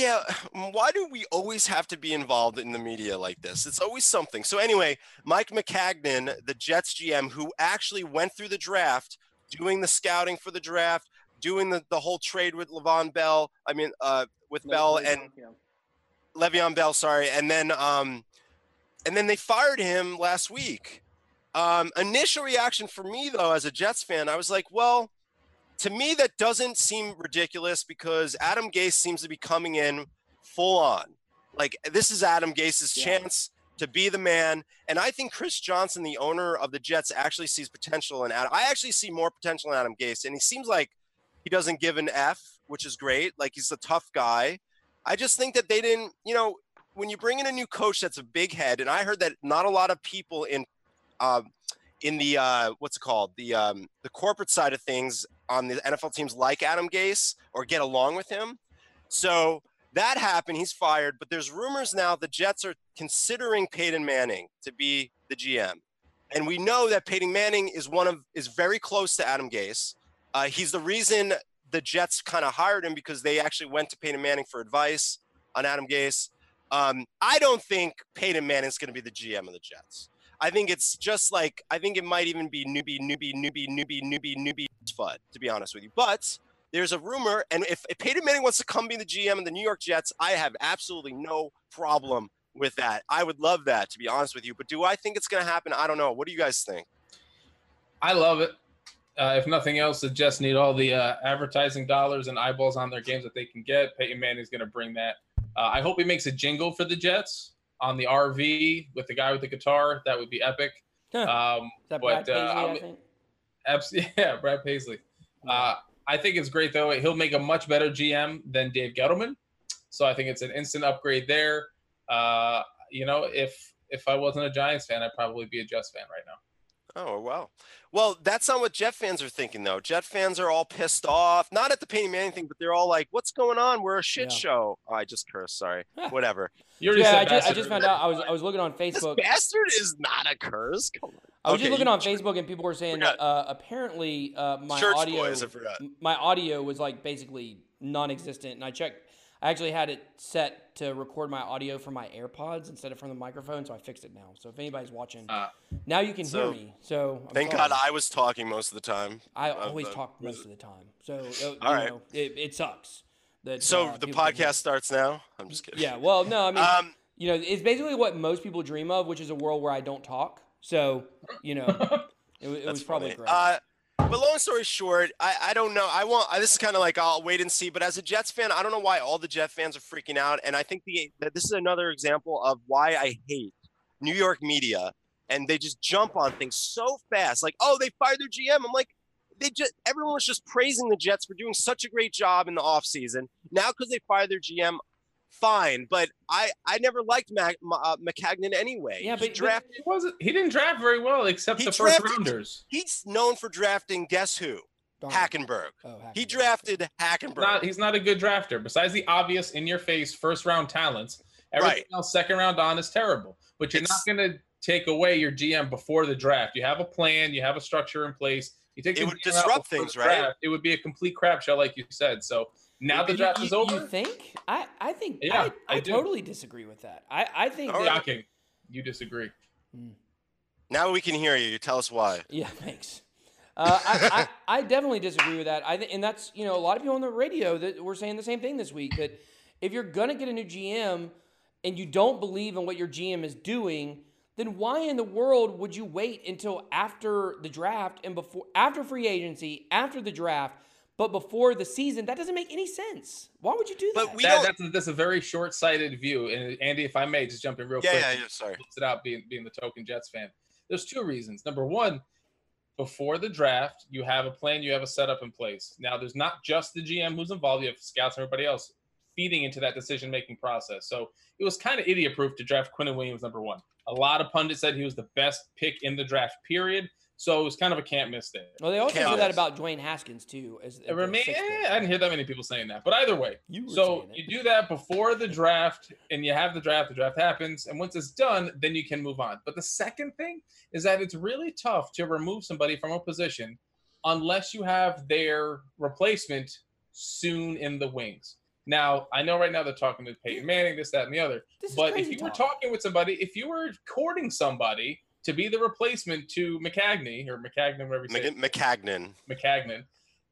Yeah, why do we always have to be involved in the media like this? It's always something. So anyway, Mike Maccagnan, the Jets GM, who actually went through the draft, doing the scouting for the draft, doing the, the whole trade with Levon Bell. I mean, uh, with Le- Bell Le- and yeah. Le'Veon Bell, sorry, and then um, and then they fired him last week. Um, initial reaction for me though, as a Jets fan, I was like, well, to me that doesn't seem ridiculous because Adam Gase seems to be coming in full on. Like this is Adam Gase's yeah. chance to be the man. And I think Chris Johnson, the owner of the Jets, actually sees potential in Adam. I actually see more potential in Adam Gase, and he seems like he doesn't give an F, which is great. Like he's a tough guy. I just think that they didn't, you know, when you bring in a new coach that's a big head, and I heard that not a lot of people in uh, in the uh, what's it called the um, the corporate side of things on the NFL teams like Adam Gase or get along with him. So that happened. He's fired, but there's rumors now the Jets are considering Peyton Manning to be the GM, and we know that Peyton Manning is one of is very close to Adam Gase. Uh, he's the reason the Jets kind of hired him because they actually went to Peyton Manning for advice on Adam Gase. Um, I don't think Peyton Manning's going to be the GM of the Jets. I think it's just like I think it might even be newbie, newbie, newbie, newbie, newbie, newbie FUD, to be honest with you. But there's a rumor, and if, if Peyton Manning wants to come be the GM of the New York Jets, I have absolutely no problem with that. I would love that, to be honest with you. But do I think it's going to happen? I don't know. What do you guys think? I love it. Uh, if nothing else, the Jets need all the uh, advertising dollars and eyeballs on their games that they can get. Peyton Manning is going to bring that. Uh, I hope he makes a jingle for the Jets on the RV with the guy with the guitar. That would be epic. Huh. Um, but Brad Paisley, uh, I think? Absolutely, yeah, Brad Paisley. Uh, I think it's great though. He'll make a much better GM than Dave Gettleman, so I think it's an instant upgrade there. Uh, you know, if if I wasn't a Giants fan, I'd probably be a Jets fan right now. Oh wow. Well, that's not what Jet fans are thinking though. Jet fans are all pissed off, not at the Peyton Manning thing, but they're all like, "What's going on? We're a shit yeah. show." Oh, I just cursed. Sorry. Whatever. yeah, I just, I just, found out. I was I was looking on Facebook. This bastard is not a curse. Come on. I was okay, just looking on Facebook and people were saying that uh, apparently uh, my Church audio boys, my audio was like basically non-existent, and I checked I actually had it set to record my audio from my AirPods instead of from the microphone, so I fixed it now. So if anybody's watching, uh, now you can so, hear me. So I'm thank sorry. God I was talking most of the time. I always uh, talk most of the time. So uh, all right, know, it, it, sucks. That, so uh, the podcast starts now. I'm just kidding. Yeah. Well, no, I mean, um, you know, it's basically what most people dream of, which is a world where I don't talk. So you know, it, it was probably great. Uh, but long story short, I, I don't know. I want this is kind of like I'll wait and see. But as a Jets fan, I don't know why all the Jet fans are freaking out. And I think the this is another example of why I hate New York media. And they just jump on things so fast. Like, oh, they fired their GM. I'm like, they just everyone was just praising the Jets for doing such a great job in the offseason. Now because they fired their GM, fine. But I I never liked Mac, uh, Maccagnan anyway. Yeah, but draft, he wasn't. He didn't draft very well except the drafted, first rounders. He's known for drafting. Guess who? Hackenberg. Oh, Hackenberg. He drafted Hackenberg. Not, he's not a good drafter. Besides the obvious in your face first round talents, everything right. else second round on is terrible. But you're it's, not going to take away your GM before the draft. You have a plan. You have a structure in place. You take it would disrupt things, right? Draft, it would be a complete crap show, like you said. So now the draft you, is over. You think? I, I think. Yeah, I, I, I totally disagree with that. I, I think. Oh, that, shocking. You disagree. Hmm. Now we can hear you. you. Tell us why. Yeah, thanks. Uh, I, I, I, definitely disagree with that. I th- and that's you know a lot of people on the radio that were saying the same thing this week that if you're gonna get a new GM and you don't believe in what your GM is doing, then why in the world would you wait until after the draft and before after free agency, after the draft? But before the season, that doesn't make any sense. Why would you do that? But we that, that's, a, that's a very short-sighted view. And Andy, if I may, just jump in real yeah, quick. Yeah, yeah, sorry. It out being being the token Jets fan. There's two reasons. Number one, before the draft, you have a plan, you have a setup in place. Now, there's not just the GM who's involved. You have scouts and everybody else feeding into that decision-making process. So it was kind of idiot-proof to draft Quinnen Williams number one. A lot of pundits said he was the best pick in the draft. Period. So it was kind of a can't miss there. Well, they also said that about Dwayne Haskins too. As, as remain, eh, I didn't hear that many people saying that, but either way, you so you do that before the draft, and you have the draft. The draft happens, and once it's done, then you can move on. But the second thing is that it's really tough to remove somebody from a position unless you have their replacement soon in the wings. Now, I know right now they're talking to Peyton Manning, this, that, and the other. This But if crazy you were talking with somebody, if you were courting somebody to be the replacement to McCagney or McCagnon, whatever you say, Mc- McCagnon. McCagnon,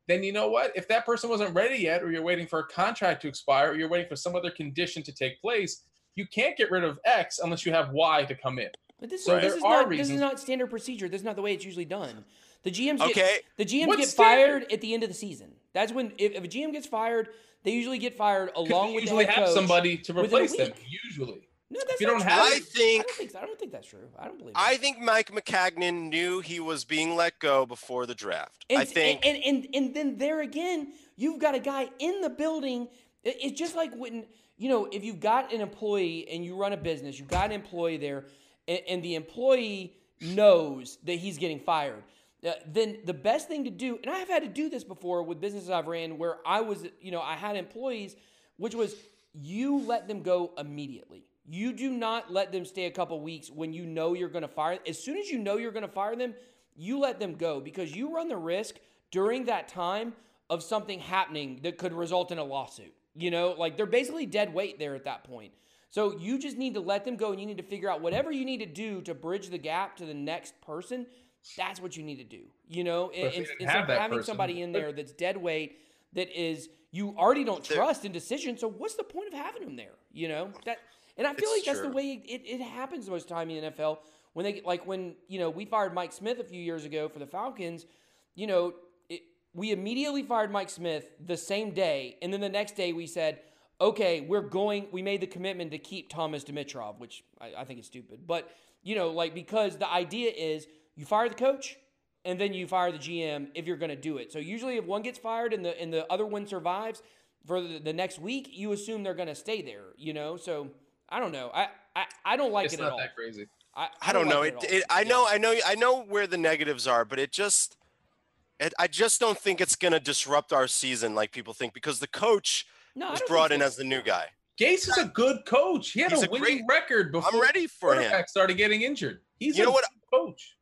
then you know what? If that person wasn't ready yet, or you're waiting for a contract to expire, or you're waiting for some other condition to take place, you can't get rid of X unless you have Y to come in. But this, So this there is are not this is not standard procedure. This is not the way it's usually done. The GMs get the GMs What's get standard? fired at the end of the season. That's when if, if a GM gets fired, they usually get fired along with usually the head have coach somebody to replace them. Usually, No, that's you not don't true. have- I I think don't think. I don't think that's true. I don't believe. I it. think Mike McCagnon knew he was being let go before the draft. And, I think and, and and and then there again, you've got a guy in the building. It's just like when you know if you've got an employee and you run a business, you've got an employee there, and, and the employee knows that he's getting fired. Uh, then the best thing to do, and I have had to do this before with businesses I've ran where I was, you know, I had employees, which was you let them go immediately. You do not let them stay a couple weeks when you know you're going to fire. As soon as you know you're going to fire them, you let them go because you run the risk during that time of something happening that could result in a lawsuit. You know, like they're basically dead weight there at that point. So you just need to let them go and you need to figure out whatever you need to do to bridge the gap to the next person. That's what you need to do. You know, But if you in- didn't instead of having person- somebody in there that's dead weight that is you already don't trust in decision. So what's the point of having them there? You know that, and I feel It's like that's the way it, it happens most of the time in the NFL. When they like when you know we fired Mike Smith a few years ago for the Falcons, you know it, we immediately fired Mike Smith the same day, and then the next day we said, okay, we're going. We made the commitment to keep Thomas Dimitroff, which I, I think is stupid, but you know like because the idea is you fire the coach and then you fire the GM if you're going to do it. So usually, if one gets fired and the and the other one survives for the, the next week, you assume they're going to stay there. You know, so I don't know. I I, I don't like it's it at not all. that crazy. I, I don't know. like It, at it, I Yeah. know, I know, I know where the negatives are, but it just, it, I just don't think it's going to disrupt our season like people think because the coach No, I was brought in as the new guy. Gase is a good coach. He had He's a a winning great- record before I'm ready for him. quarterback started getting injured. He's You a know what? good coach.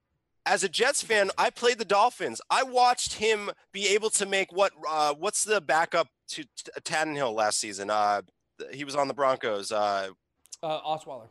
As a Jets fan, I played the Dolphins. I watched him be able to make what? Uh, what's the backup to, to Tannehill last season? Uh, he was on the Broncos. Uh, uh, Osweiler.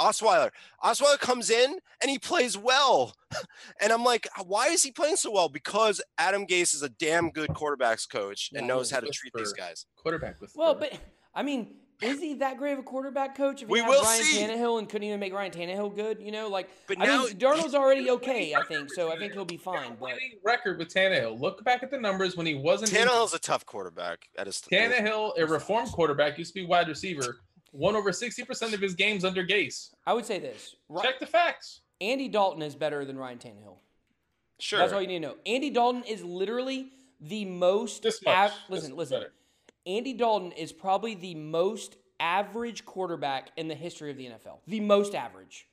Osweiler. Osweiler comes in and he plays well. And I'm like, why is he playing so well? Because Adam Gase is a damn good quarterbacks coach and Yeah, knows how to treat these guys. Quarterback with Well, but I mean, is he that great of a quarterback coach? If he We had will Ryan see. Tannehill and couldn't even make Ryan Tannehill good, you know, like But I now mean, Darnold's already okay, I think. So I think he'll be He had a fine. But record with Tannehill. Look back at the numbers when he wasn't. in- Tannehill's a tough quarterback at his Tannehill, a reformed quarterback, used to be wide receiver. Won over sixty percent of his games under Gase. I would say this: Ri- Check the facts. Andy Dalton is better than Ryan Tannehill. Sure. That's all you need to know. Andy Dalton is literally the most. This much. av- listen, is listen. better. Andy Dalton is probably the most average quarterback in the history of the NFL. The most average,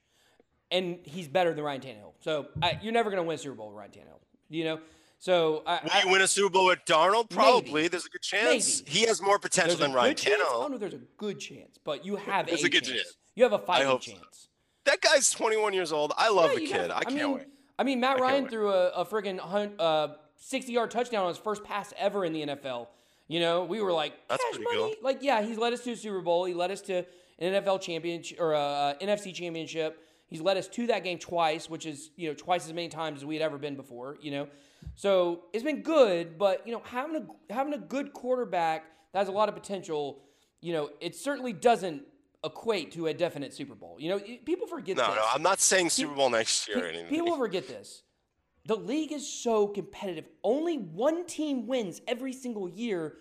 and he's better than Ryan Tannehill. So I, you're never going to win a Super Bowl with Ryan Tannehill. You know. So I, Will I- you win a Super Bowl with Darnold? Probably. There's a good chance. Maybe. He has more potential there's a than Ryan chance. I Tannehill. don't know if there's a good chance, but you have There's a, a good chance. chance. You have a fighting hope so. chance. That guy's 21 years old. I love Yeah, the kid. got- I can't mean, wait. I mean, Matt Ryan threw a, a friggin' hun- uh, 60 yard touchdown on his first pass ever in the NFL. You know, we were like, That's pretty money. cool. Like, yeah, he's led us to a Super Bowl. He led us to an NFL championship or a, uh NFC championship. He's led us to that game twice, which is you know twice as many times as we had ever been before. You know, so it's been good. But you know, having a having a good quarterback that has a lot of potential. You know, it certainly doesn't equate to a definite Super Bowl. You know, people forget No, this. no, I'm not saying Super Bowl next year or anything. People forget this. The league is so competitive. Only one team wins every single year.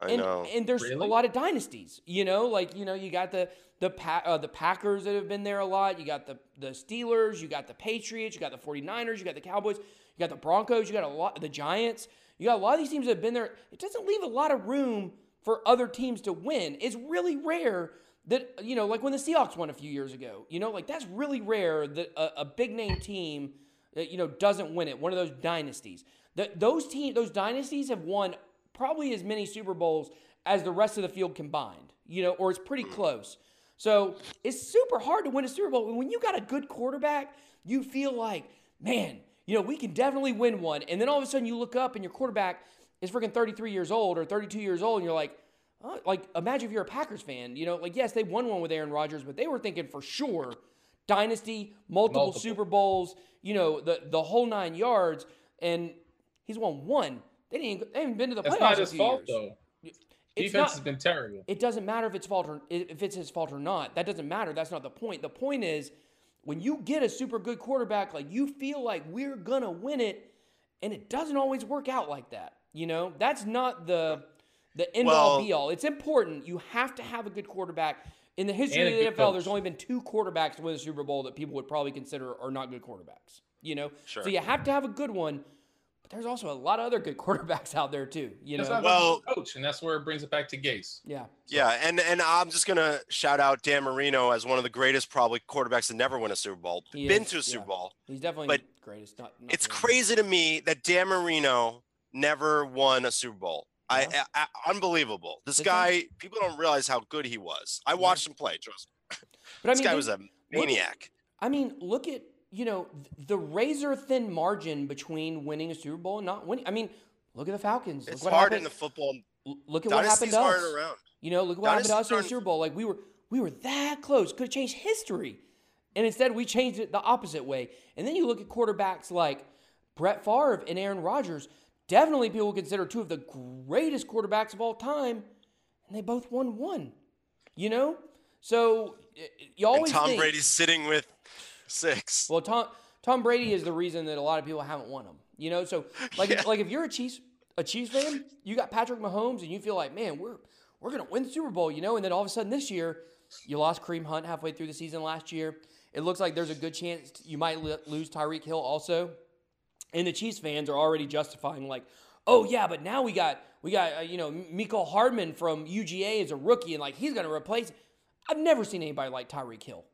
I and, know. and there's Really? a lot of dynasties. You know, like you know, you got the the pa- uh, the Packers that have been there a lot. You got the the Steelers. You got the Patriots. You got the 49ers. You got the Cowboys. You got the Broncos. You got a lot the Giants. You got a lot of these teams that have been there. It doesn't leave a lot of room for other teams to win. It's really rare that you know, like when the Seahawks won a few years ago. You know, like that's really rare that a, a big name team that you know doesn't win it. One of those dynasties. That those team, those dynasties have won probably as many Super Bowls as the rest of the field combined. You know, or it's pretty close. So it's super hard to win a Super Bowl. When you got a good quarterback, you feel like, man, you know, we can definitely win one. And then all of a sudden you look up and your quarterback is freaking 33 years old or 32 years old, and you're like, uh, like imagine if you're a Packers fan, you know, like yes, they won one with Aaron Rodgers, but they were thinking for sure dynasty, multiple, Multiple. Super Bowls, you know, the the whole nine yards, and he's won one. They didn't. Even, they haven't been to the That's playoffs not in his fault years. though. It's Defense not- has been terrible. it doesn't matter if it's fault or if it's his fault or not. That doesn't matter. That's not the point. The point is when you get a super good quarterback, like you feel like we're gonna win it, and it doesn't always work out like that. You know, that's not the the end all be all. It's important. You have to have a good quarterback. In the history of the NFL, coach. there's only been two quarterbacks to win the Super Bowl that people would probably consider are not good quarterbacks. You know, Sure. so you have to have a good one. But there's also a lot of other good quarterbacks out there too. You know, Well- well, coach, and that's where it brings it back to Gase. yeah. Yeah, and and I'm just gonna shout out Dan Marino as one of the greatest probably quarterbacks to never win a Super Bowl. He Been is, to a Super yeah. Bowl. He's definitely But the greatest. Not, not It's the crazy to me that Dan Marino never won a Super Bowl. I, Yeah. I, I unbelievable. This Good guy, people don't realize how good he was. I watched him play. Trust me. But I This mean, guy was a maniac. I mean, look at you know the razor thin margin between winning a Super Bowl and not winning. I mean, look at the Falcons. It's look what hard happened. in the football. look at what happened to us. around. You know, look what happened to us in the Super Bowl. Like we were we were that close. Could have changed history, and instead we changed it the opposite way. And then you look at quarterbacks like Brett Favre and Aaron Rodgers. Definitely, people consider two of the greatest quarterbacks of all time, and they both won one. You know, so you And always Tom think, Brady's sitting with six. Well, Tom Tom Brady is the reason that a lot of people haven't won them. You know, so like Yeah. if, like if you're a Chiefs a Chiefs fan, you got Patrick Mahomes, and you feel like, man, we're we're gonna win the Super Bowl, you know, and then all of a sudden this year, you lost Kareem Hunt halfway through the season last year. It looks like there's a good chance you might lose Tyreek Hill also, and the Chiefs fans are already justifying like, oh yeah, but now we got we got uh, you know Mecole Hardman from UGA as a rookie, and like he's gonna replace. I've never seen anybody like Tyreek Hill.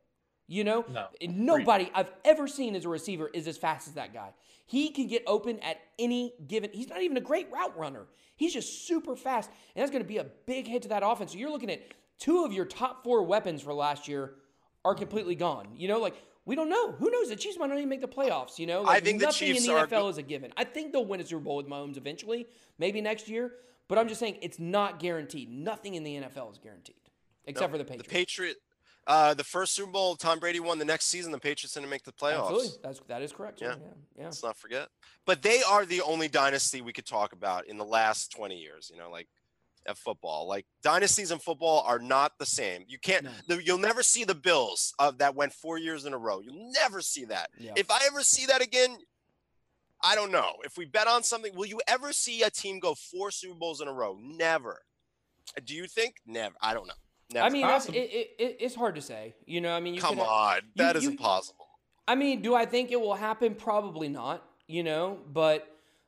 You know, No. Nobody I've ever seen as a receiver is as fast as that guy. He can get open at any given. He's not even a great route runner. He's just super fast, and that's going to be a big hit to that offense. So you're looking at two of your top four weapons for last year are completely gone. You know, like we don't know. Who knows? The Chiefs might not even make the playoffs. You know, like, think the nothing Chiefs in the NFL go- is a given. I think they'll win a Super Bowl with Mahomes eventually, maybe next year. But I'm just saying it's not guaranteed. Nothing in the NFL is guaranteed, except for the Patriots. The Patriot, uh, the first Super Bowl Tom Brady won. The next season, the Patriots didn't make the playoffs. Absolutely, that's that is correct. Yeah. yeah, yeah. Let's not forget. But they are the only dynasty we could talk about in the last 20 years, you know, like of football. Like dynasties in football are not the same. You can't, No. the, you'll never see the Bills of that went four years in a row. You'll never see that. Yeah. If I ever see that again, I don't know. If we bet on something, will you ever see a team go four Super Bowls in a row? Never. Do you think? Never. I don't know. I mean, that's, it, it, it, it's hard to say. You know, I mean, you come could, on. That is you- impossible. I mean, do I think it will happen? Probably not. You know, but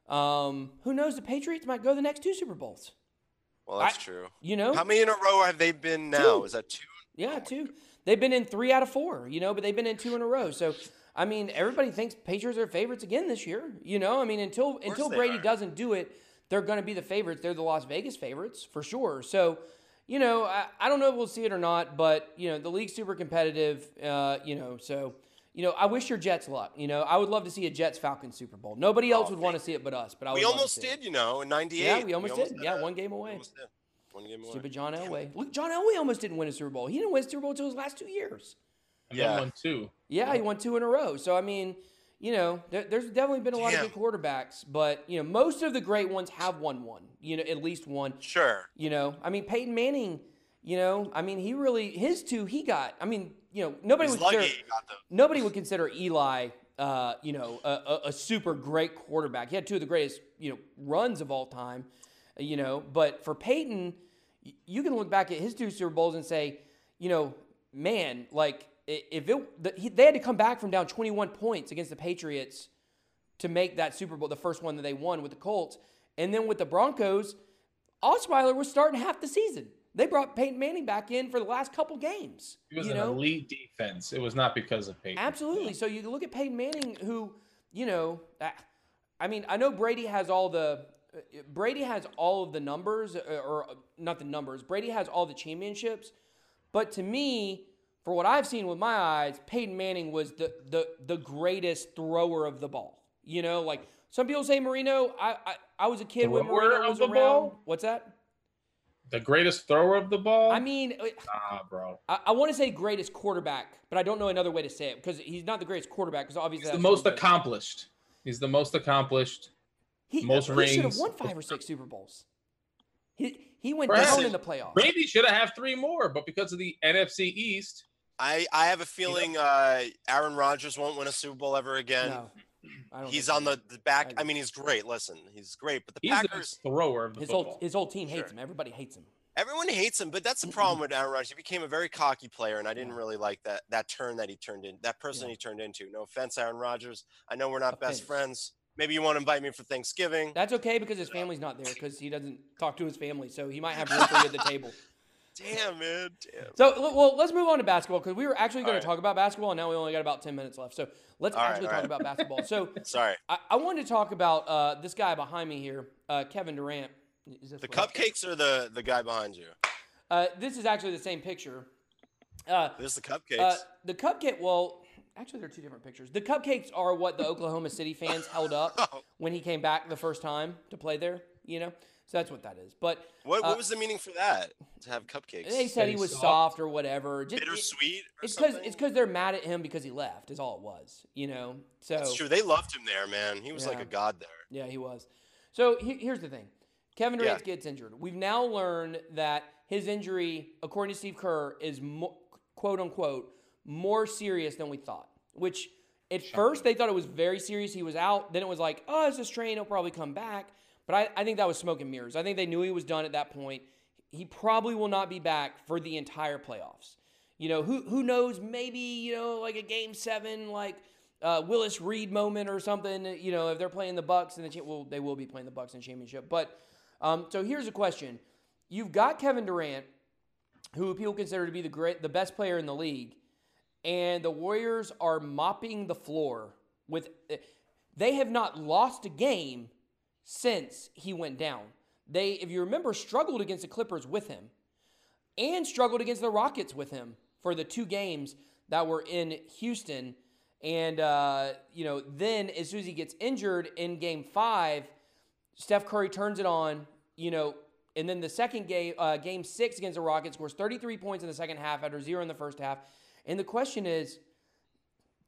um, who knows? The Patriots might go the next two Super Bowls. Well, that's I- true. You know, How many in a row have they been now? Two. Is that two? yeah, two. They've been in three out of four. You know, but they've been in two in a row. So, I mean, everybody thinks Patriots are favorites again this year. You know, I mean, until until Brady are. doesn't do it, they're going to be the favorites. They're the Las Vegas favorites for sure. So. You know, I, I don't know if we'll see it or not, but you know, the league's super competitive. Uh, you know, so you know, I wish your Jets luck. You know, I would love to see a Jets Falcons Super Bowl. Nobody else Oh, would want to see it but us. But I would We love to almost see it. did, you know, in '98. Yeah, we almost did. Yeah, that. one game away. One game away. Stupid John Elway. Look, John Elway almost didn't win a Super Bowl. He didn't win a Super Bowl until his last two years. And Yeah. then one two. Yeah, he won two in a row. So I mean, you know, there, there's definitely been a lot Damn. of good quarterbacks, but you know, most of the great ones have won one. You know, at least one. Sure. You know, I mean, Peyton Manning. You know, I mean, he really his two he got. I mean, you know, nobody He's would consider he got them. nobody would consider Eli, uh, you know, a, a, a super great quarterback. He had two of the greatest, you know, runs of all time, you know. But for Peyton, you can look back at his two Super Bowls and say, you know, man, like if it the, he, they had to come back from down 21 points against the Patriots to make that Super Bowl, the first one that they won with the Colts, and then with the Broncos, Osweiler was starting half the season. They brought Peyton Manning back in for the last couple games. It was an know? elite defense. It was not because of Peyton. Absolutely. So you look at Peyton Manning, who, you know, I mean, I know Brady has all the Brady has all of the numbers, or not the numbers. Brady has all the championships, but to me, for what I've seen with my eyes, Peyton Manning was the the the greatest thrower of the ball. You know, like some people say Marino. I I, I was a kid when Marino was around. ball? What's that? The greatest thrower of the ball? I mean, uh, nah, bro. I, I want to say greatest quarterback, but I don't know another way to say it because he's not the greatest quarterback because obviously He's the most accomplished. He's the most accomplished. He, most he should have won five or six Super Bowls. He he went Perhaps. down in the playoffs. Brady should have had three more, but because of the NFC East, I, I have a feeling uh, Aaron Rodgers won't win a Super Bowl ever again. No, I don't He's on the, the back. I I mean, he's great. Listen, he's great. But the he's Packers, best thrower of the his football. whole his whole team hates Sure. him. Everybody hates him. everyone hates him. But that's the problem with Aaron Rodgers. He became a very cocky player, and I didn't Yeah. really like that that turn that he turned in. That person Yeah. he turned into. No offense, Aaron Rodgers. I know we're not best Offense. friends. Maybe you want to invite me for Thanksgiving. That's okay because his family's not there because he doesn't talk to his family, so he might have room for you at the table. Damn, man. Damn. So, well, let's move on to basketball because we were actually going All to talk about basketball, and now we only got about ten minutes left. So let's All right, actually all talk right. about basketball. So Sorry. I, I wanted to talk about uh, this guy behind me here, uh, Kevin Durant. Is this The cupcakes or the the guy behind you? Uh, this is actually the same picture. Uh, There's the cupcakes. uh, the cupcake. Well, actually, they're two different pictures. The cupcakes are what the Oklahoma City fans held up Oh. when he came back the first time to play there. You know, so that's what that is. But what uh, what was the meaning for that? To have cupcakes? they said he was soft. soft or whatever. Just, Bittersweet. Or it's because it's because they're mad at him because he left. Is all it was. You know. So That's true. They loved him there, man. He was like a god there. Yeah, he was. So he, here's the thing: Kevin Durant Yeah. gets injured. We've now learned that his injury, according to Steve Kerr, is mo- quote unquote more serious than we thought. Which at first they thought it was very serious. He was out. Then it was like, oh, it's a strain. He'll probably come back. But I, I think that was smoke and mirrors. I think they knew he was done at that point. He probably will not be back for the entire playoffs. You know, who who knows? Maybe you know, like a game seven, like uh, Willis Reed moment or something. You know, if they're playing the Bucks and the well, they will be playing the Bucks in championship. But um, so here's a question: You've got Kevin Durant, who people consider to be the great, the best player in the league, and the Warriors are mopping the floor with. They have not lost a game since he went down. They, if you remember, struggled against the Clippers with him and struggled against the Rockets with him for the two games that were in Houston. And, uh, you know, then as soon as he gets injured in game five, Steph Curry turns it on, you know, and then the second game, uh, game six against the Rockets, scores 33 points in the second half after zero in the first half. And the question is,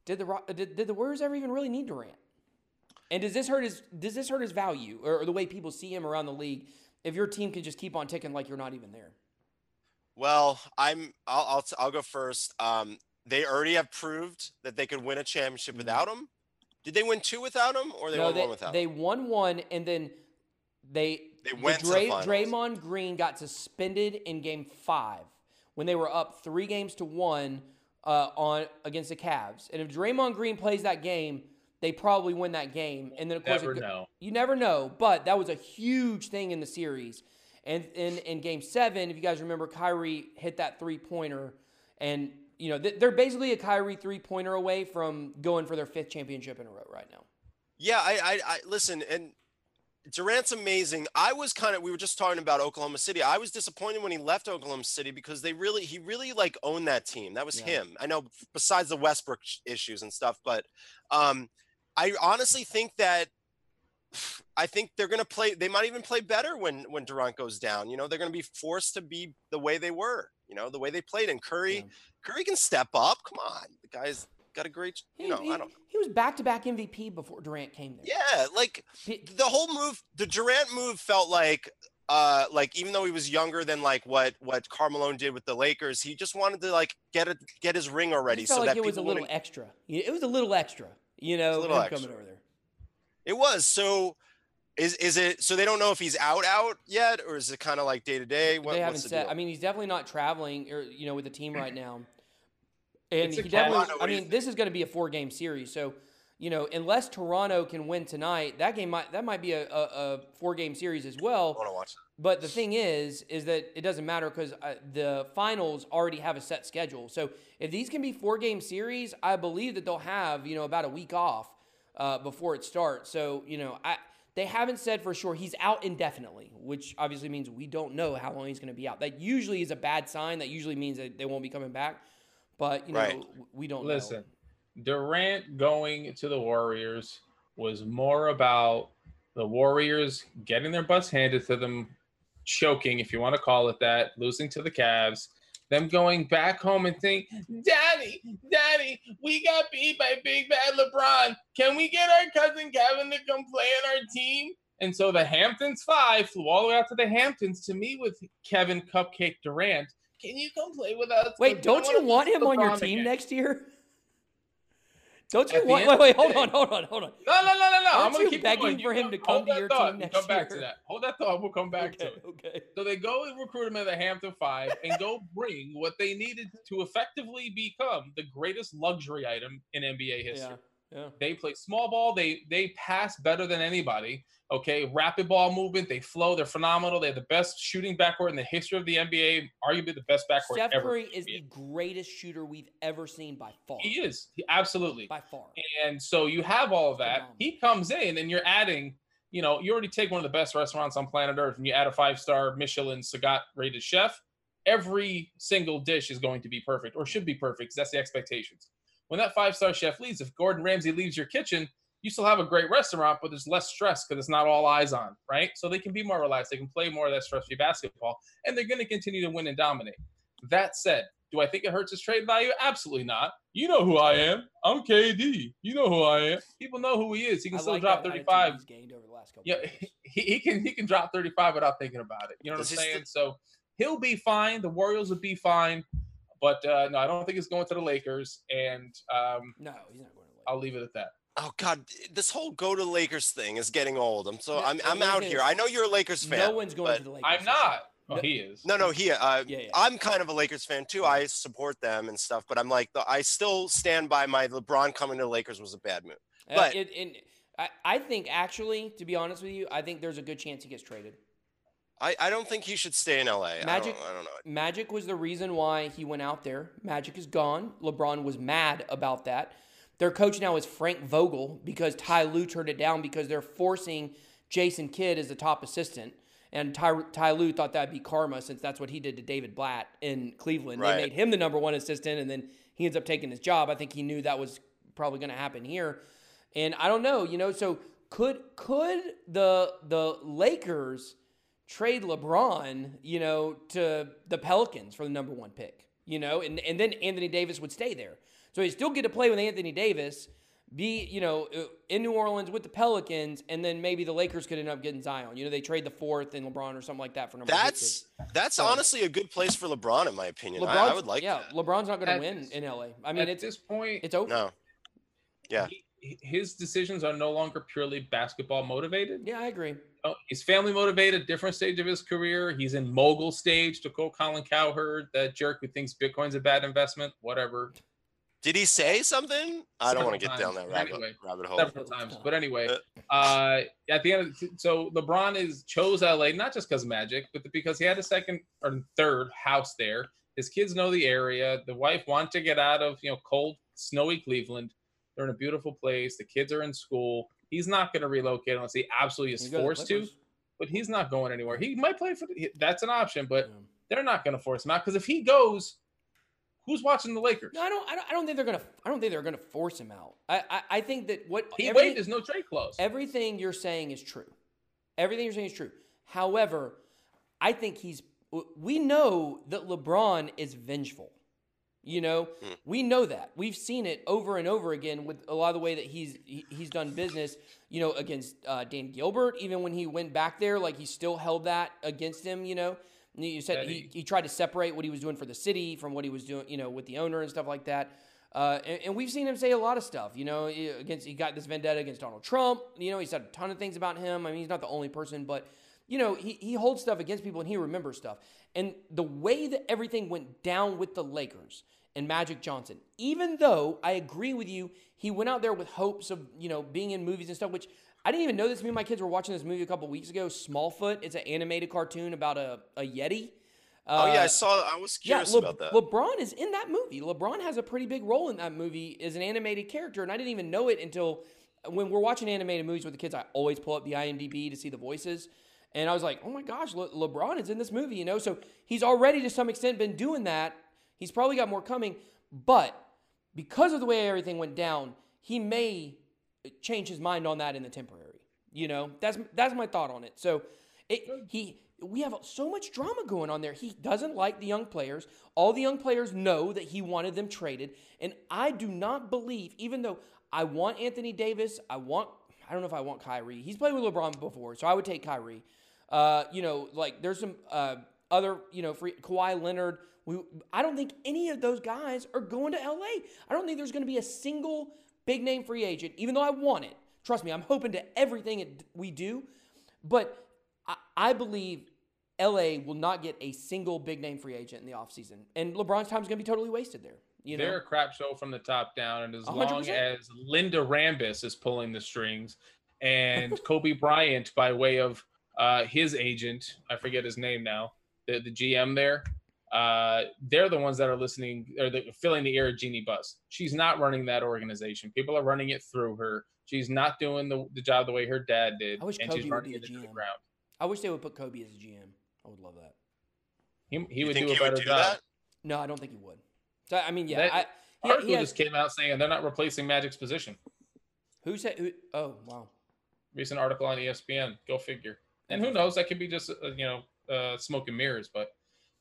did the did, did the Warriors ever even really need Durant? And does this hurt his does this hurt his value or, or the way people see him around the league if your team can just keep on ticking like you're not even there? Well, I'm. I'll. I'll, I'll go first. Um, they already have proved that they could win a championship without him. Did they win two without him, or they Mm-hmm. no, won they, one without they him? won one and then they They the went to the finals. Draymond Green got suspended in game five when they were up three games to one uh, on against the Cavs. And if Draymond Green plays that game, they probably win that game. And then of course Never it know. You never know, but that was a huge thing in the series. And in, in game seven, if you guys remember, Kyrie hit that three pointer. And, you know, they're basically a Kyrie three pointer away from going for their fifth championship in a row right now. Yeah, I, I, I listen, and Durant's amazing. I was kind of we were just talking about Oklahoma City. I was disappointed when he left Oklahoma City because they really he really like owned that team. That was Yeah. him. I know besides the Westbrook issues and stuff, but um I honestly think that I think they're going to play they might even play better when when Durant goes down. You know, they're going to be forced to be the way they were, you know, the way they played and Curry Yeah. Curry can step up. Come on. The guy's got a great, He, you know, he, I don't he was back to back MVP before Durant came there. Yeah, like the whole move, the Durant move felt like, uh, like even though he was younger than like what what Carmelo did with the Lakers, he just wanted to like get it, get his ring already, just felt so like that it was a little wouldn't- extra. It was a little extra, you know, little extra. coming over there. It was so. Is is it so they don't know if he's out out yet, or is it kind of like day to day? What, they haven't what's the said. deal? I mean, he's definitely not traveling, or you know, with the team right now. And It's he cat- definitely. Toronto, I what do you mean, this is going to be a four game series, so you know, unless Toronto can win tonight, that game might that might be a, a, a four game series as I well. want to watch. But the thing is, is that it doesn't matter because uh, the finals already have a set schedule. So if these can be four game series, I believe that they'll have you know about a week off uh, before it starts. So you know, I they haven't said for sure he's out indefinitely, which obviously means we don't know how long he's going to be out. That usually is a bad sign. That usually means that they won't be coming back. But you know, Right. we don't Listen, know. Durant going to the Warriors was more about the Warriors getting their butts handed to them, choking, if you want to call it that, losing to the Cavs, them going back home and think, Daddy, Daddy, we got beat by Big Bad LeBron. Can we get our cousin Kevin to come play on our team? And so the Hamptons five flew all the way out to the Hamptons to meet with Kevin Cupcake Durant. Can you come play with us? Wait, don't you want him on your team again." next year? Don't you want? Wait, wait, hold on, hold on, hold on. No, no, no, no, no. I'm Aren't gonna you keep begging going. for him to come to your thought. team We'll next come back to that. Hold that thought. We'll come back to it. okay. So they go and recruit him at the Hampton Five and go bring what they needed to effectively become the greatest luxury item in NBA history. Yeah, yeah. They play small ball. They they pass better than anybody. Okay, rapid ball movement. They flow. They're phenomenal. They have the best shooting backcourt in the history of the NBA. Arguably the best backcourt Steph ever. Curry is the greatest shooter we've ever seen by far. He is He- absolutely. by far. And so you have all of that. Phenomenal. He comes in and you're adding, you know, you already take one of the best restaurants on planet Earth and you add a five star Michelin Sagat rated chef. Every single dish is going to be perfect or should be perfect that's the expectations. When that five star chef leaves, if Gordon Ramsay leaves your kitchen, you still have a great restaurant, but there's less stress because it's not all eyes on, right? So they can be more relaxed. They can play more of that stress free basketball and they're going to continue to win and dominate. That said, do I think it hurts his trade value? Absolutely not. You know who I am. I'm KD. You know who I am. People know who he is. He can I still like drop 35. He's gained over the last couple. Yeah, years. he, he can he can drop 35 without thinking about it. You know what Does I'm he saying? so he'll be fine. The Warriors will be fine. But uh, no, I don't think he's going to the Lakers. And um, No, he's not going to. Lakers. I'll leave it at that. Oh God, this whole go to Lakers thing is getting old. I'm so Yeah, I'm I'm out thing here. is, I know you're a Lakers fan. No one's going to the Lakers. I'm not. Oh, No- he is. No, no, he. Uh, Yeah, yeah. I'm kind of a Lakers fan too. I support them and stuff, but I'm like, the, I still stand by my LeBron coming to the Lakers was a bad move. Uh, But- it, and I, I think actually, to be honest with you, I think there's a good chance he gets traded. I, I don't think he should stay in LA. I Magic- don't, I don't know. Magic was the reason why he went out there. Magic is gone. LeBron was mad about that. Their coach now is Frank Vogel because Ty Lue turned it down because they're forcing Jason Kidd as the top assistant. And Ty, Ty Lue thought that'd be karma since that's what he did to David Blatt in Cleveland. Right. They made him the number one assistant, and then he ends up taking his job. I think he knew that was probably going to happen here. And I don't know, you know, so could could the the Lakers trade LeBron, you know, to the Pelicans for the number one pick, you know, and, and then Anthony Davis would stay there. So he still get to play with Anthony Davis, be, you know, uh, in New Orleans with the Pelicans, and then maybe the Lakers could end up getting Zion. You know, they trade the fourth and LeBron or something like that for number two That's that's So- honestly a good place for LeBron, in my opinion. pick. I, I would like yeah, that. LeBron's not going to At win this- in LA. I mean, At it's this point, it's over. No, Yeah. he- his decisions are no longer purely basketball motivated. Yeah, I agree. Oh, he's family motivated, different stage of his career. He's in mogul stage to quote Colin Cowherd, that jerk who thinks Bitcoin's a bad investment, whatever. did he say something? I don't want to Several get down times. that rabbit, Anyway, rabbit hole. Several times. But anyway, uh, at the end of the, so LeBron is chose LA not just because Magic, but because he had a second or third house there. His kids know the area. The wife wanted to get out of you know cold, snowy Cleveland. They're in a beautiful place. The kids are in school. He's not going to relocate unless he absolutely is to forced to. But he's not going anywhere. He might play for. The, that's an option, but Yeah. they're not going to force him out because if he goes, who's watching the Lakers? No, I don't, I don't. I don't think they're gonna. I don't think they're gonna force him out. I. I, I think that what He waived. There's no trade clause. everything you're saying is true. Everything you're saying is true. However, I think he's. We know that LeBron is vengeful. You know, Hmm. we know that. We've seen it over and over again with a lot of the way that he's he, he's done business. You know, against uh, Dan Gilbert, even when he went back there, like he still held that against him. You know, And you said he, he tried to separate what he was doing for the city from what he was doing, you know, with the owner and stuff like that. Uh, and, and we've seen him say a lot of stuff. You know, against he got this vendetta against Donald Trump. You know, he said a ton of things about him. I mean, he's not the only person, but you know, he he holds stuff against people and he remembers stuff. And the way that everything went down with the Lakers and Magic Johnson, even though I agree with you, he went out there with hopes of you know being in movies and stuff, which. I didn't even know this. Me and my kids were watching this movie a couple weeks ago, Smallfoot. It's an animated cartoon about a, a Yeti. oh yeah, I Uh, saw. I was curious Le- about that. LeBron is in that movie. LeBron has a pretty big role in that movie as an animated character, and I didn't even know it until when we're watching animated movies with the kids. I always pull up the IMDb to see the voices, and I was like, "Oh my gosh, Le- LeBron is in this movie!" You know, so he's already to some extent been doing that. He's probably got more coming, but because of the way everything went down, he may change his mind on that in the temporary. You know, that's that's my thought on it. So, it, he we have so much drama going on there. He doesn't like the young players. All the young players know that he wanted them traded. And I do not believe, even though I want Anthony Davis, I want, I don't know if I want Kyrie. He's played with LeBron before, so I would take Kyrie. Uh, you know, like there's some uh, other, you know, free Kawhi Leonard. We, I don't think any of those guys are going to LA. I don't think there's going to be a single big name free agent, even though I want it. Trust me, I'm hoping to everything it, we do. But I, I believe LA will not get a single big name free agent in the offseason. And LeBron's time is going to be totally wasted there. You know? They're a crap show from the top down. And as 100%. long as Linda Rambis is pulling the strings and Kobe Bryant, by way of uh, his agent, I forget his name now, the, the GM there, uh, they're the ones that are listening or the, filling the ear of Jeannie Buss. She's not running that organization. People are running it through her. She's not doing the, the job the way her dad did. I wish and Kobe she's would be it the GM. ground. I wish they would put Kobe as a GM. I would love that. He, he You would think do a he would better do job. that? No, I don't think he would. So I mean, yeah, That- I, he, Arthur he has, just came out saying they're not replacing Magic's position. who said? Who, oh, wow. Recent article on ESPN. Go figure. And who knows? That could be just uh, you know uh, smoke and mirrors, but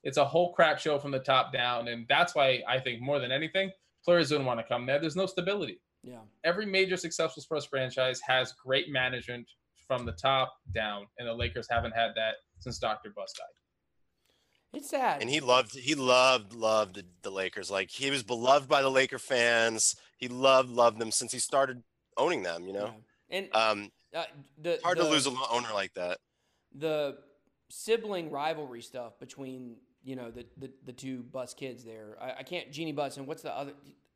it's a whole crap show from the top down, and that's why I think more than anything, players don't want to come there. There's no stability. Yeah, Every major successful sports franchise has great management from the top down, and the Lakers haven't had that since Dr. Buss died. it's sad. And he loved, he loved, loved the, the Lakers. Like he was beloved by the Laker fans. He loved, loved them since he started owning them. You know, Yeah. And um, uh, the hard the, to lose an owner like that. the sibling rivalry stuff between you know the the, the two Buss kids there. I, I can't Jeannie Buss and what's the other?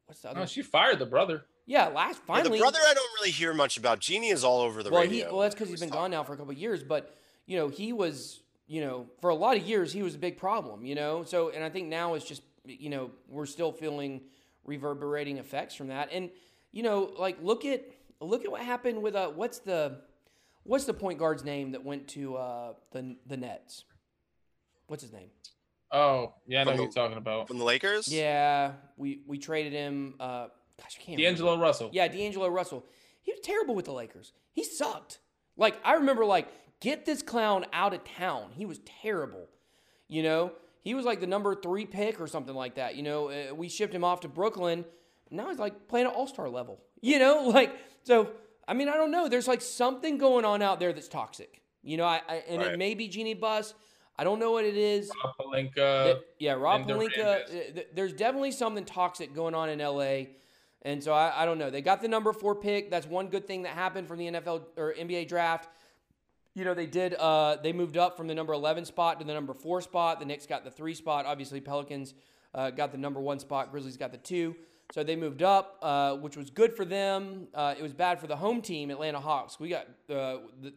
What's the other? Oh, she fired the brother. yeah, last Yeah, finally. the brother, I don't really hear much about. Jeannie is all over the well, radio. he well that's because he's been talking gone now for a couple of years, but you know he was you know for a lot of years he was a big problem. You know, so and I think now it's just you know we're still feeling reverberating effects from that, and you know like look at look at what happened with uh what's the what's the point guard's name that went to uh the the Nets? What's his name? Oh, yeah, I know From who the- you're talking about. from the Lakers. Yeah, we we traded him. Uh, gosh, I can't. remember. D'Angelo Russell. Yeah, D'Angelo Russell. He was terrible with the Lakers. He sucked. Like I remember, like get this clown out of town. He was terrible. You know, he was like the number three pick or something like that. You know, uh, we shipped him off to Brooklyn. Now he's like playing at All Star level. You know, like so. I mean, I don't know. There's like something going on out there that's toxic. You know, I, I and it may be Jeannie Buss. I don't know what it is. Rob Pelinka. Th- yeah, Rob Pelinka. Uh, there's definitely something toxic going on in LA, and so I, I don't know. They got the number four pick. That's one good thing that happened from the NFL or NBA draft. You know, they did. Uh, they moved up from the number eleven spot to the number four spot. The Knicks got the three spot. Obviously, Pelicans uh, got the number one spot. Grizzlies got the two. So they moved up, uh, which was good for them. Uh, it was bad for the home team, Atlanta Hawks. We got uh,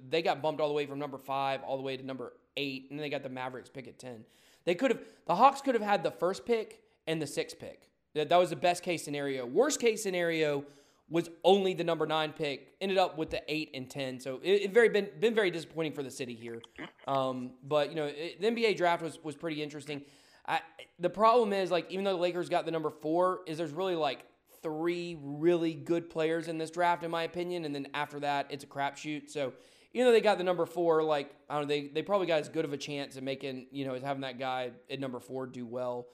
they got bumped all the way from number five all the way to number eight, and then they got the Mavericks pick at ten. They could have the Hawks could have had the first pick and the sixth pick. That that was the best case scenario. Worst case scenario was only the number nine pick. Ended up with the eight and ten. So it, it very been been very disappointing for the city here. Um, but you know it, the NBA draft was was pretty interesting. I, the problem is like even though the Lakers got the number four, is there's really like three really good players in this draft in my opinion, and then after that it's a crapshoot. So even though they got the number four, like I don't know, they they probably got as good of a chance at making you know as having that guy at number four do well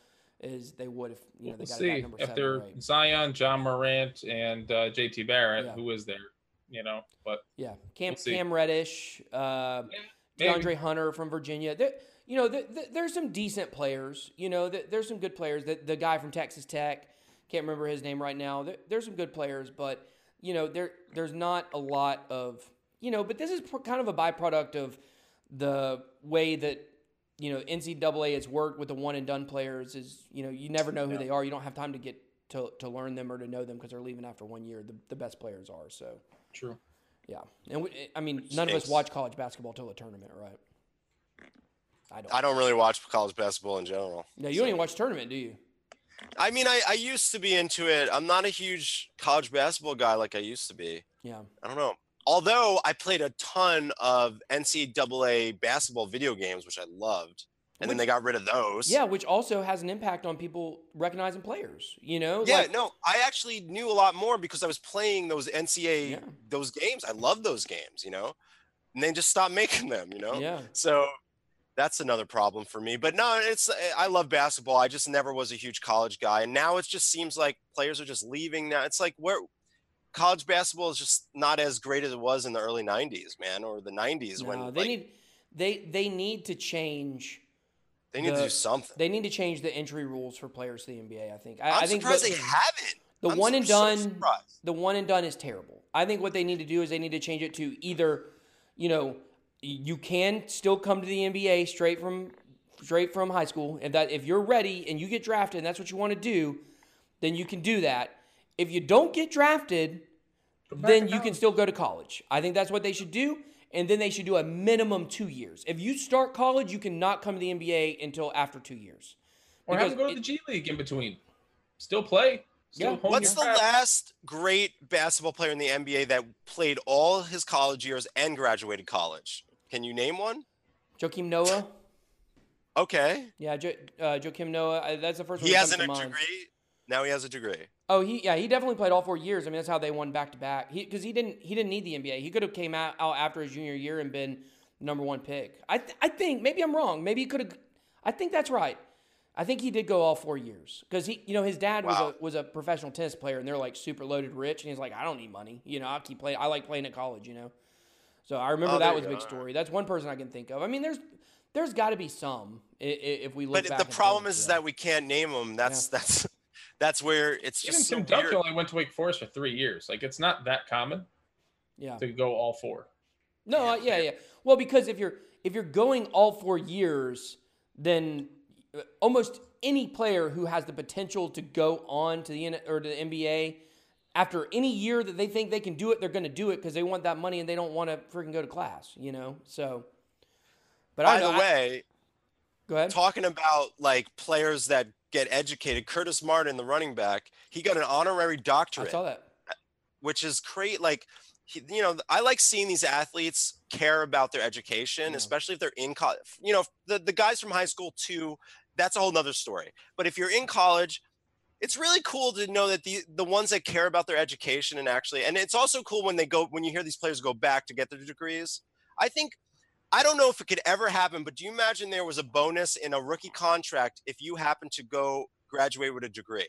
as they would if you know they We'll got a guy at see number if seven. they're or eight. Zion, Ja Morant, and uh, JT Barrett, Yeah. who is there, you know. But Yeah, Cam We'll. Cam Reddish, uh, maybe. DeAndre Hunter from Virginia. There, you know, there, there- there's some decent players. You know, there, there's some good players. The, the guy from Texas Tech, can't remember his name right now. There, there's some good players, but you know, there there's not a lot of you know. But this is pr- kind of a byproduct of the way that you know NCAA has worked with the one and done players. Is you know you never know who they are. You don't have time to get to, to learn them or to know them because they're leaving after one year. The, the best players are so. true. Yeah, and we, I mean, none of us watch college basketball till the tournament, right? I don't. I don't really watch college basketball in general. No, you don't even watch tournament, do you? I mean, I, I used to be into it. I'm not a huge college basketball guy like I used to be. Yeah. I don't know. Although I played a ton of NCAA basketball video games, which I loved, and then they got rid of those. Yeah, which also has an impact on people recognizing players. You know. Yeah, Like- no, I actually knew a lot more because I was playing those NCAA Yeah. those games. I love those games, you know, and they just stopped making them, you know. Yeah. So that's another problem for me. But no, it's eh, I love basketball. I just never was a huge college guy, and now it just seems like players are just leaving. Now it's like where college basketball is just not as great as it was in the early '90s, man, or the '90s No, when they like, need they they need to change. they need the- to do something. They need to change the entry rules for players to the NBA. I think. I, I'm I think surprised the, they haven't. the I'm one so- and done. surprised. the one and done is terrible. I think what they need to do is they need to change it to either, you know, you can still come to the NBA straight from straight from high school. If that if you're ready and you get drafted and that's what you want to do, then you can do that. If you don't get drafted, then you can still go to college. I think that's what they should do. And then they should do a minimum two years. If you start college, you cannot come to the NBA until after two years. Or have Because them go to it- the G League in between. Still play. Still Yeah. What's the craft. last great basketball player in the NBA that played all his college years and graduated college? Can you name one? Joakim Noah. Okay. Yeah, jo- uh, Joakim Noah. I, that's the first one He has a mind. degree. Now he has a degree. Oh, he yeah, he definitely played all four years. I mean, that's how they won back to back. He because he didn't he didn't need the NBA. He could have came out, out after his junior year and been number one pick. I th- I think maybe I'm wrong. Maybe he could have. I think that's right. I think he did go all four years because he you know his dad Wow. was a was a professional tennis player and they're like super loaded rich and he's like I don't need money. You know I'll keep playing. I like playing at college. You know. So I remember Oh, that was a big go. story. That's one person I can think of. I mean, there's there's got to be some i- i- if we look But back. the problem is, is that we can't name them. That's that's that's where it's Even just so Tim Duncan weird. only went to Wake Forest for three years. Like it's not that common yeah. to go all four. No, uh, yeah, yeah. Well, because if you're if you're going all four years, then uh, almost any player who has the potential to go on to the N- or to the NBA after any year that they think they can do it, they're going to do it because they want that money and they don't want to freaking go to class, you know. So, but I By know, the I- way, go ahead. talking about like players that get educated, Curtis Martin, the running back, he got an honorary I doctorate. saw that. Uh, which is great. Like, he, you know, I like seeing these athletes care about their education, Yeah. especially if they're in college. You know, the, the guys from high school too, that's a whole nother story. But if you're in college, it's really cool to know that the the ones that care about their education and actually, and it's also cool when they go when you hear these players go back to get their degrees. I think I don't know if it could ever happen, but do you imagine there was a bonus in a rookie contract if you happen to go graduate with a degree?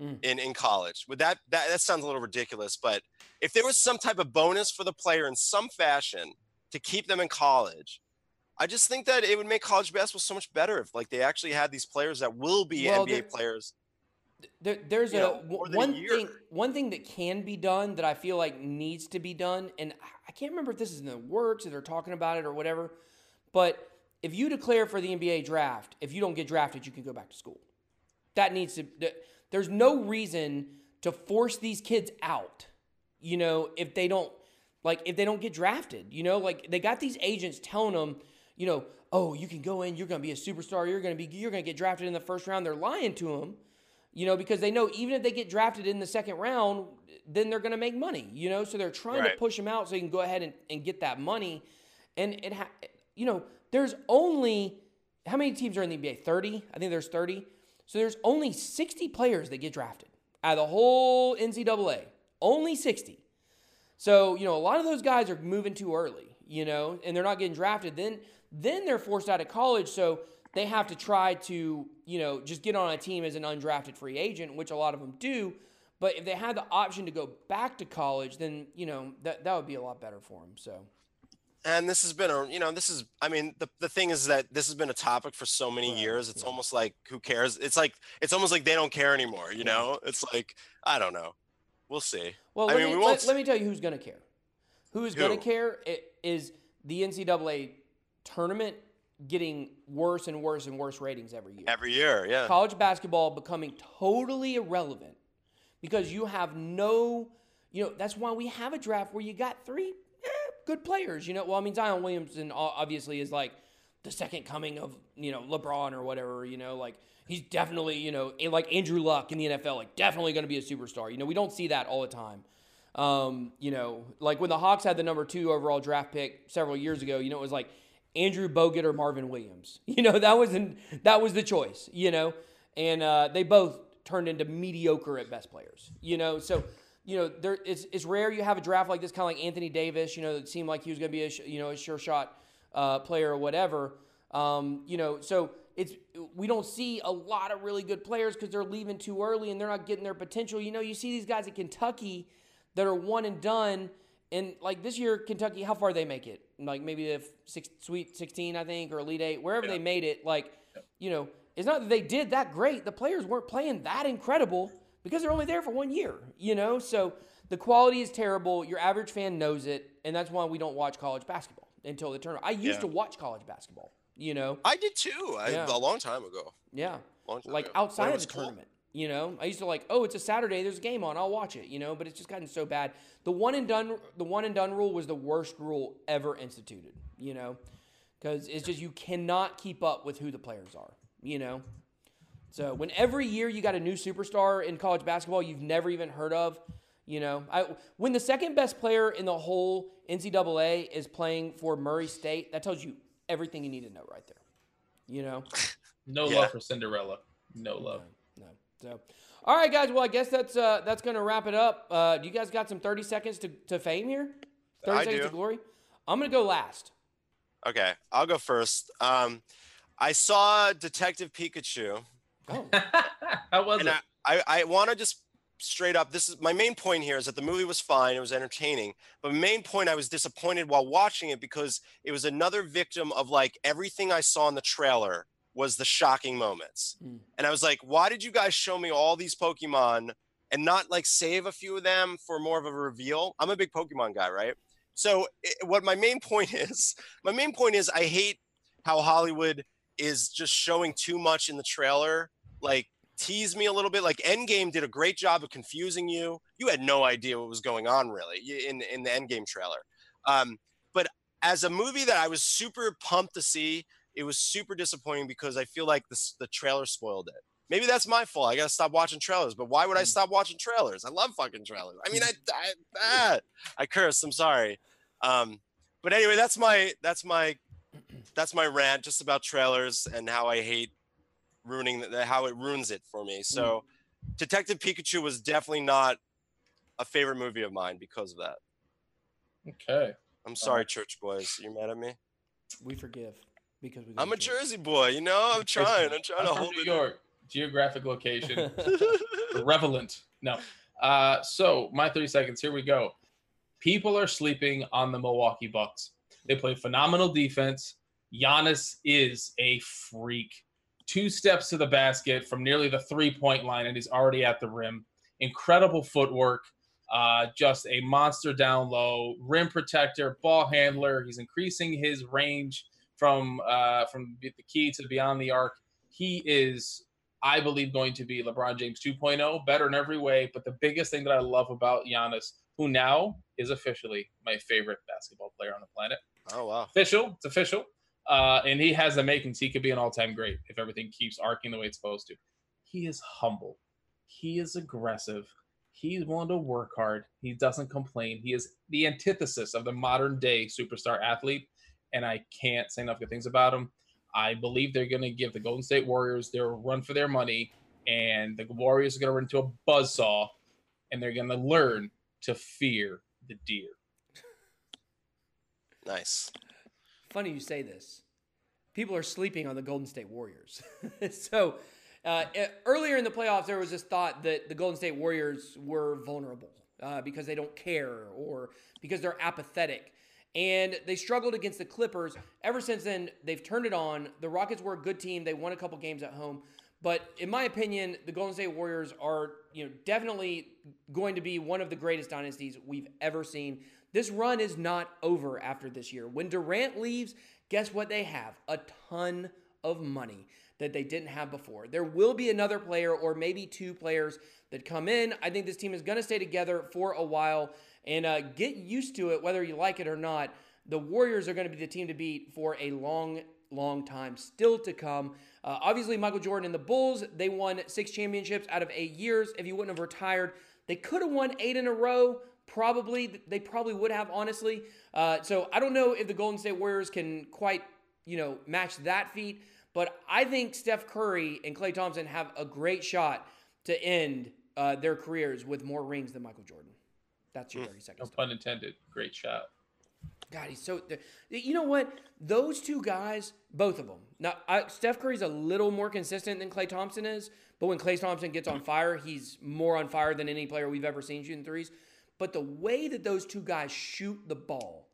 Mm. in in college. Would that that that sounds a little ridiculous, but if there was some type of bonus for the player in some fashion to keep them in college, I just think that it would make college basketball so much better if like they actually had these players that will be Well, NBA players. There, there's you a know, than a one thing. One thing that can be done that I feel like needs to be done, and I- I can't remember if this is in the works or they're talking about it or whatever. But if you declare for the NBA draft, if you don't get drafted, you can go back to school. That needs to. There's no reason to force these kids out. You know, if they don't like, if they don't get drafted, you know, like they got these agents telling them, you know, oh, you can go in, you're going to be a superstar, you're going to be, you're going to get drafted in the first round. They're lying to them you know, because they know even if they get drafted in the second round, then they're going to make money, you know, so they're trying to push them out so you can go ahead and, and get that money. And it, ha- you know, there's only how many teams are in the NBA? 30? I think there's 30. So there's only 60 players that get drafted out of the whole NCAA. Only 60. So, you know, a lot of those guys are moving too early, you know, and they're not getting drafted. Then then they're forced out of college, so they have to try to, you know, just get on a team as an undrafted free agent, which a lot of them do. But if they had the option to go back to college, then, you know, that that would be a lot better for them. So, And this has been a, you know, this is, I mean, the, the thing is that this has been a topic for so many Right, years. It's yeah. almost like, who cares? It's like, it's almost like they don't care anymore, you Yeah. know? It's like, I don't know. We'll see. well, I let, mean, me, we won't let, let me tell you who's going to care. Who's going to care i- is the NCAA tournament getting worse and worse and worse ratings every year. Every year. Yeah. college basketball becoming totally irrelevant because you have no, you know, that's why we have a draft where you got three eh, good players. You know, well, I mean, Zion Williamson obviously is like the second coming of, you know, LeBron or whatever, you know, like he's definitely, you know, like Andrew Luck in the NFL, like definitely going to be a superstar. You know, we don't see that all the time. Um, you know, like when the Hawks had the number two overall draft pick several years ago, you know, it was like Andrew Bogut or Marvin Williams. You know, that was an, that was the choice. You know, and uh, they both turned into mediocre at best players. You know, so you know there it's it's rare you have a draft like this, kind of like Anthony Davis. You know, that seemed like he was going to be a you know a sure shot uh, player or whatever. Um, you know, so it's we don't see a lot of really good players because they're leaving too early and they're not getting their potential. You know, you see these guys at Kentucky that are one and done. And like this year, Kentucky, how far they make it? Like maybe the six, Sweet 16, I think, or Elite Eight, wherever Yeah. they made it. Like, you know, it's not that they did that great. The players weren't playing that incredible because they're only there for one year. You know, so the quality is terrible. Your average fan knows it, and that's why we don't watch college basketball until the tournament. I used Yeah. to watch college basketball. You know, I did too. I, Yeah. A long time ago. yeah, Long time like ago. Outside of the tournament. You know, I used to like, oh, it's a Saturday, there's a game on, I'll watch it. You know, but it's just gotten so bad. The one and done, the one and done rule was the worst rule ever instituted. You know, because it's just you cannot keep up with who the players are. You know, so when every year you got a new superstar in college basketball you've never even heard of. You know, I, when the second best player in the whole NCAA is playing for Murray State, that tells you everything you need to know right there. You know. No Yeah. love for Cinderella. No love. No. So, all right, guys. Well, I guess that's uh, that's going to wrap it up. Uh, do you guys got some thirty seconds to, to fame here? Thirty I seconds do. to glory. I'm going to go last. Okay, I'll go first. Um, I saw Detective Pikachu, Oh, How was and it? I, I, I want to just straight up. This is my main point here is that the movie was fine. It was entertaining, but main point I was disappointed while watching it because it was another victim of like everything I saw in the trailer was the shocking moments, Hmm. and I was like, why did you guys show me all these Pokemon and not like save a few of them for more of a reveal? I'm a big Pokemon guy, right? So it, what my main point is, my main point is I hate how Hollywood is just showing too much in the trailer, like tease me a little bit. Like Endgame did a great job of confusing you. You had no idea what was going on really in in the Endgame trailer. Um, but as a movie that I was super pumped to see, it was super disappointing because I feel like this, the trailer spoiled it. Maybe that's my fault. I gotta stop watching trailers. But why would I Mm. stop watching trailers? I love fucking trailers. I mean, I I, ah, I curse. I'm sorry. Um, but anyway, that's my that's my that's my rant just about trailers and how I hate ruining the, how it ruins it for me. So, Detective Pikachu was definitely not a favorite movie of mine because of that. Okay. I'm sorry, church boys. You mad at me? we forgive because we. go I'm a to. Jersey boy. You know, I'm trying. I'm trying I'm to from hold New it. York. Geographic location. Relevant. No. Uh, so my 30 seconds. Here we go. People are sleeping on the Milwaukee Bucks. They play phenomenal defense. Giannis is a freak. Two steps to the basket from nearly the three point line, and he's already at the rim. Incredible footwork. Uh, just a monster down low, rim protector, ball handler. He's increasing his range from uh, from the key to beyond the arc. He is I believe going to be LeBron James 2.0, better in every way. But the biggest thing that I love about Giannis, who now is officially my favorite basketball player on the planet, Oh wow. official, it's official, uh, and he has the makings. He could be an all-time great if everything keeps arcing the way it's supposed to. He is humble. He is aggressive. He's willing to work hard. He doesn't complain. He is the antithesis of the modern day superstar athlete, and I can't say enough good things about him. I believe they're going to give the Golden State Warriors their run for their money, and the Warriors are going to run into a buzzsaw, and they're going to learn to fear the deer. Nice. Funny you say this. People are sleeping on the Golden State Warriors. so uh, earlier in the playoffs, there was this thought that the Golden State Warriors were vulnerable uh, because they don't care or because they're apathetic. And they struggled against the Clippers. Ever since then, they've turned it on. The Rockets were a good team. They won a couple games at home. But in my opinion, the Golden State Warriors are, you know, definitely going to be one of the greatest dynasties we've ever seen. This run is not over after this year. When Durant leaves, guess what they have? A ton of money that they didn't have before. There will be another player or maybe two players that come in. I think this team is going to stay together for a while and uh, get used to it, whether you like it or not. The Warriors are going to be the team to beat for a long, long time still to come. Uh, obviously, Michael Jordan and the Bulls, they won six championships out of eight years. If he wouldn't have retired, they could have won eight in a row. Probably, they probably would have, honestly. Uh, so I don't know if the Golden State Warriors can quite, you know, match that feat. But I think Steph Curry and Klay Thompson have a great shot to end uh, their careers with more rings than Michael Jordan. That's your mm. 30 No pun intended. Great shot. God, he's so. You know what? Those two guys, both of them. Now, I, Steph Curry's a little more consistent than Klay Thompson is, but when Klay Thompson gets on fire, he's more on fire than any player we've ever seen shooting threes. But the way that those two guys shoot the ball,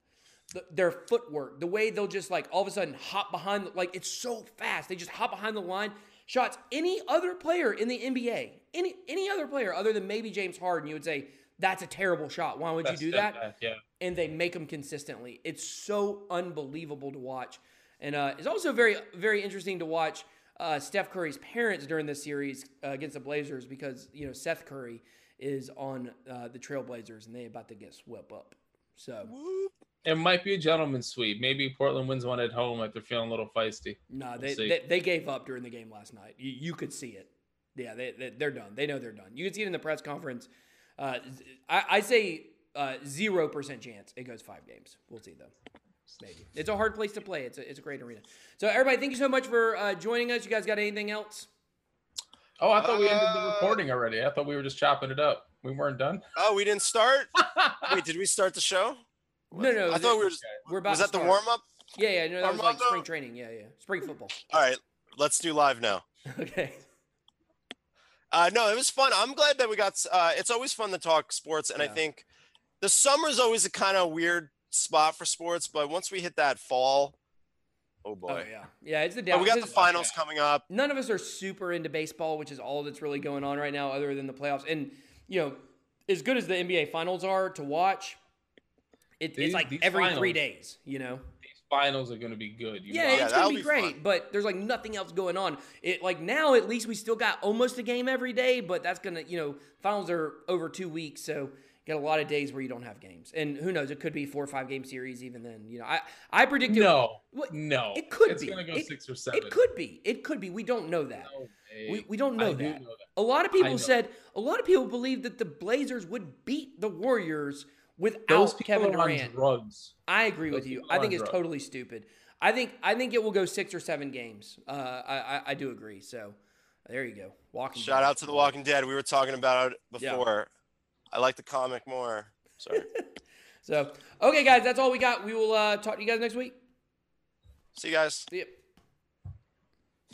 the, their footwork, the way they'll just like all of a sudden hop behind, like it's so fast. They just hop behind the line. Shots. Any other player in the NBA, any any other player other than maybe James Harden, you would say that's a terrible shot. Why would That's you do that? back, Yeah. and they make them consistently. It's so unbelievable to watch, and uh, it's also very very interesting to watch uh, Steph Curry's parents during this series uh, against the Blazers because you know Seth Curry is on uh, the Trailblazers and they about to get swept up. So It might be a gentleman's sweep. Maybe Portland wins one at home if they're feeling a little feisty. no, We'll they, they they gave up during the game last night. You, you could see it. Yeah, they, they they're done. They know they're done. You can see it in the press conference. Uh, I, I say uh, zero percent chance it goes five games. We'll see though. Maybe it's a hard place to play. It's a, it's a great arena. So everybody, thank you so much for uh, joining us. You guys got anything else? Oh, I thought we ended the Uh, recording already. I thought we were just chopping it up. We weren't done. Oh, we didn't start. Wait, did we start the show? No, no. I thought we were. Just, We're about. was to that the warm up? Yeah, yeah. No, that was like Armando? spring training. Yeah, yeah. Spring football. All right, let's do live now. Okay. Uh, no, it was fun. I'm glad that we got. Uh, it's always fun to talk sports, and I think the summer is always a kind of weird spot for sports. But once we hit that fall, oh boy, Oh yeah, yeah. It's the But down. we got the because finals coming up. None of us are super into baseball, which is all that's really going on right now, other than the playoffs. And you know, as good as the NBA finals are to watch, it, These- it's like these every three days. You know. These finals are going to be good. You Yeah, know? It's that'll gonna be, be great, fun. but there's like nothing else going on. It like now at least we still got almost a game every day, but that's gonna you know finals are over two weeks, so you got a lot of days where you don't have games, and who knows, it could be four or five game series even then. You know, I I predicted No, What? no. It could it's be. going to go It- six or seven. it could be, it could be. We don't know that. No. We, we don't know I do that. know that. A lot of people said a lot of people believe that the Blazers would beat the Warriors without Those people Kevin are on Durant. drugs. I agree those with you. I think it's drugs. totally stupid. I think I think it will go six or seven games. Uh, I, I I do agree. So there you go. Walking. Shout Dead. out to The Walking Dead. We were talking about it Yeah. before. I like the comic more. Sorry. So okay, guys, that's all we got. We will uh, talk to you guys next week. See you guys. See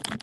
ya.